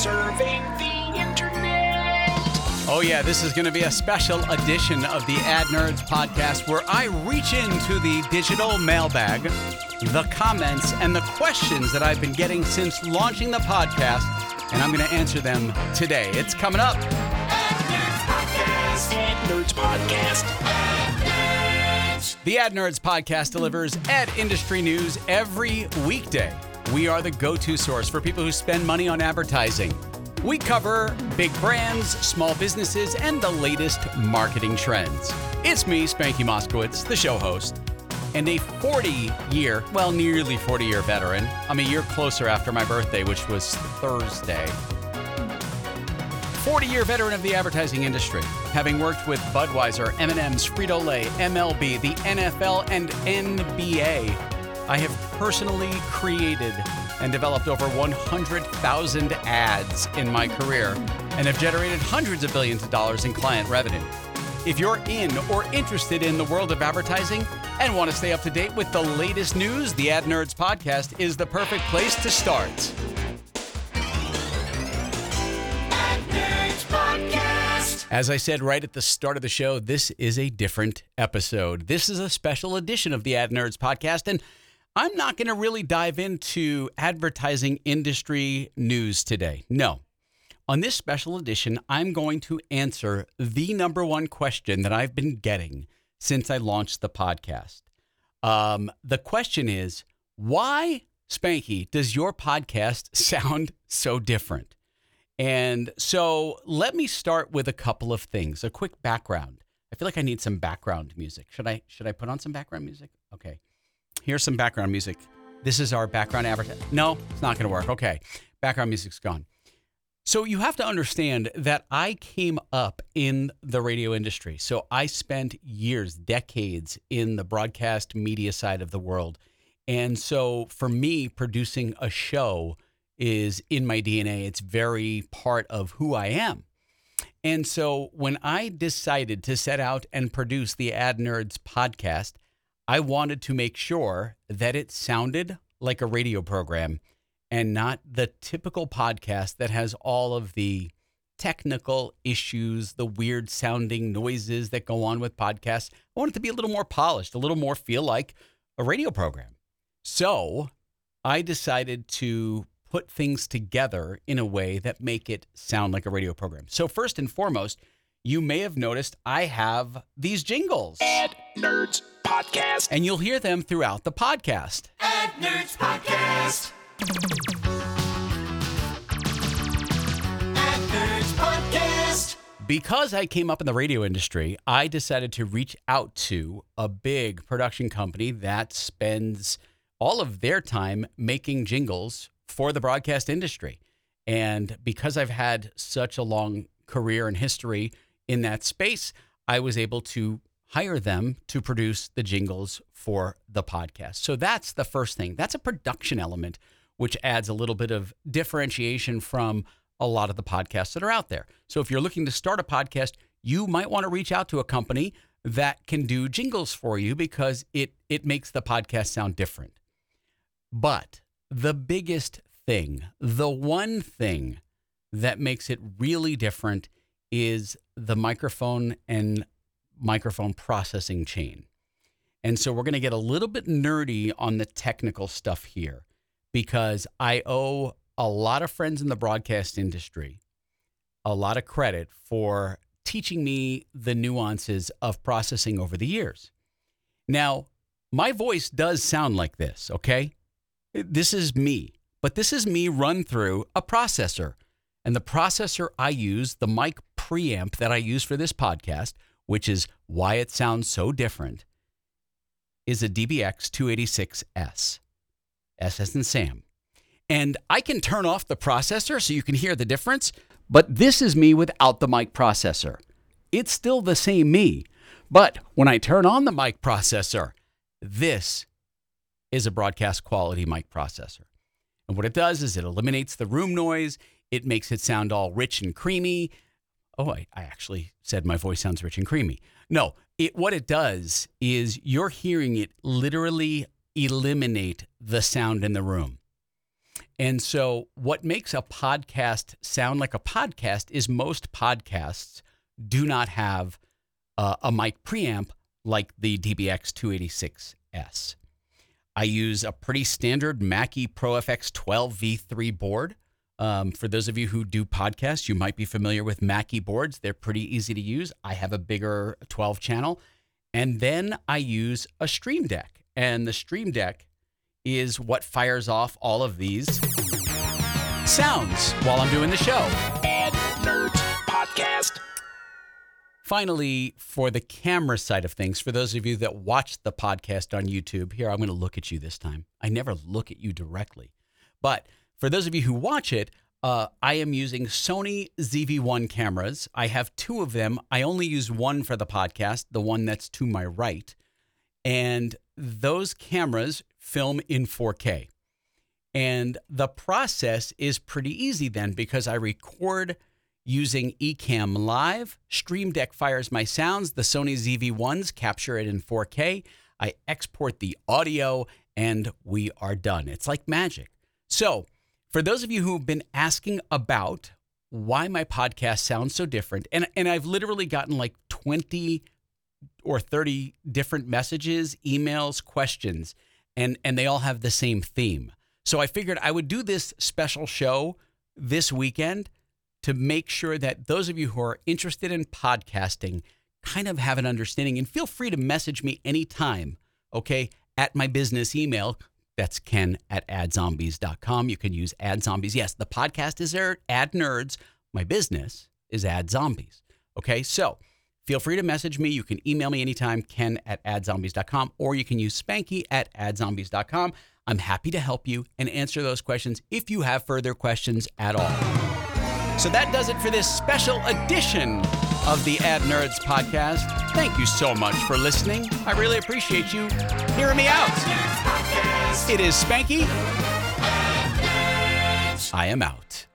serving the internet. Oh, yeah, this is going to be a special edition of the Ad Nerds podcast where I reach into the digital mailbag, the comments, and the questions that I've been getting since launching the podcast, and I'm going to answer them today. It's coming up. Ad Nerds Podcast. The Ad Nerds podcast delivers ad industry news every weekday. We are the go to source for people who spend money on advertising. We cover big brands, small businesses, and the latest marketing trends. It's me, Spanky Moskowitz, the show host, and a 40 year, well, nearly 40 year veteran. I'm a year closer after my birthday, which was Thursday. 40 year veteran of the advertising industry, having worked with Budweiser, M&M's, Frito-Lay, MLB, the NFL, and NBA. I have personally created and developed over 100,000 ads in my career and have generated hundreds of billions of dollars in client revenue. If you're in or interested in the world of advertising and want to stay up to date with the latest news, the Ad Nerds podcast is the perfect place to start. As I said right at the start of the show, this is a different episode. This is a special edition of the Ad Nerds podcast, and I'm not going to really dive into advertising industry news today. No. On this special edition, I'm going to answer the number one question that I've been getting since I launched the podcast. Um, the question is why, Spanky, does your podcast sound so different? And so let me start with a couple of things. A quick background. I feel like I need some background music. Should I should I put on some background music? Okay. Here's some background music. This is our background advertising. No, it's not going to work. Okay. Background music's gone. So you have to understand that I came up in the radio industry. So I spent years, decades in the broadcast media side of the world. And so for me, producing a show is in my DNA. It's very part of who I am. And so when I decided to set out and produce the Ad Nerds podcast, I wanted to make sure that it sounded like a radio program and not the typical podcast that has all of the technical issues, the weird sounding noises that go on with podcasts. I want it to be a little more polished, a little more feel like a radio program. So I decided to put things together in a way that make it sound like a radio program. So first and foremost, you may have noticed I have these jingles. Nerds Podcast. And you'll hear them throughout the podcast. Ad Nerds Podcast. Ad Nerds Podcast. Because I came up in the radio industry, I decided to reach out to a big production company that spends all of their time making jingles for the broadcast industry. And because I've had such a long career and history in that space, I was able to hire them to produce the jingles for the podcast. So that's the first thing. That's a production element, which adds a little bit of differentiation from a lot of the podcasts that are out there. So if you're looking to start a podcast, you might want to reach out to a company that can do jingles for you because it it makes the podcast sound different. But the biggest thing, the one thing that makes it really different is the microphone and microphone processing chain. And so we're going to get a little bit nerdy on the technical stuff here because I owe a lot of friends in the broadcast industry a lot of credit for teaching me the nuances of processing over the years. Now, my voice does sound like this, okay? This is me, but this is me run through a processor. And the processor I use, the mic preamp that I use for this podcast, which is why it sounds so different, is a DBX 286S. S as in Sam. And I can turn off the processor so you can hear the difference, but this is me without the mic processor. It's still the same me. But when I turn on the mic processor, this is a broadcast quality mic processor. And what it does is it eliminates the room noise, it makes it sound all rich and creamy. Oh, I, I actually said my voice sounds rich and creamy. No, it, what it does is you're hearing it literally eliminate the sound in the room. And so, what makes a podcast sound like a podcast is most podcasts do not have uh, a mic preamp like the DBX 286S. I use a pretty standard Mackie Pro FX 12 V3 board. Um, for those of you who do podcasts, you might be familiar with Mackie boards. They're pretty easy to use. I have a bigger 12 channel. And then I use a Stream Deck. And the Stream Deck is what fires off all of these sounds while I'm doing the show. Ad Nerds Podcast. Finally, for the camera side of things, for those of you that watch the podcast on YouTube, here, I'm going to look at you this time. I never look at you directly. But for those of you who watch it, uh, I am using Sony ZV-1 cameras. I have two of them. I only use one for the podcast, the one that's to my right. And those cameras film in 4K. And the process is pretty easy then because I record using Ecamm Live. Stream Deck fires my sounds. The Sony ZV-1s capture it in 4K. I export the audio and we are done. It's like magic. So, for those of you who've been asking about why my podcast sounds so different, and, and I've literally gotten like 20 or 30 different messages, emails, questions, and, and they all have the same theme. So I figured I would do this special show this weekend to make sure that those of you who are interested in podcasting kind of have an understanding. And feel free to message me anytime, okay, at my business email. That's ken at adzombies.com. You can use ad zombies. Yes, the podcast is there, ad nerds. My business is ad zombies. Okay, so feel free to message me. You can email me anytime, ken at adzombies.com, or you can use spanky at adzombies.com. I'm happy to help you and answer those questions if you have further questions at all. So that does it for this special edition of the Ad Nerds podcast. Thank you so much for listening. I really appreciate you hearing me out. It is Spanky. I am out.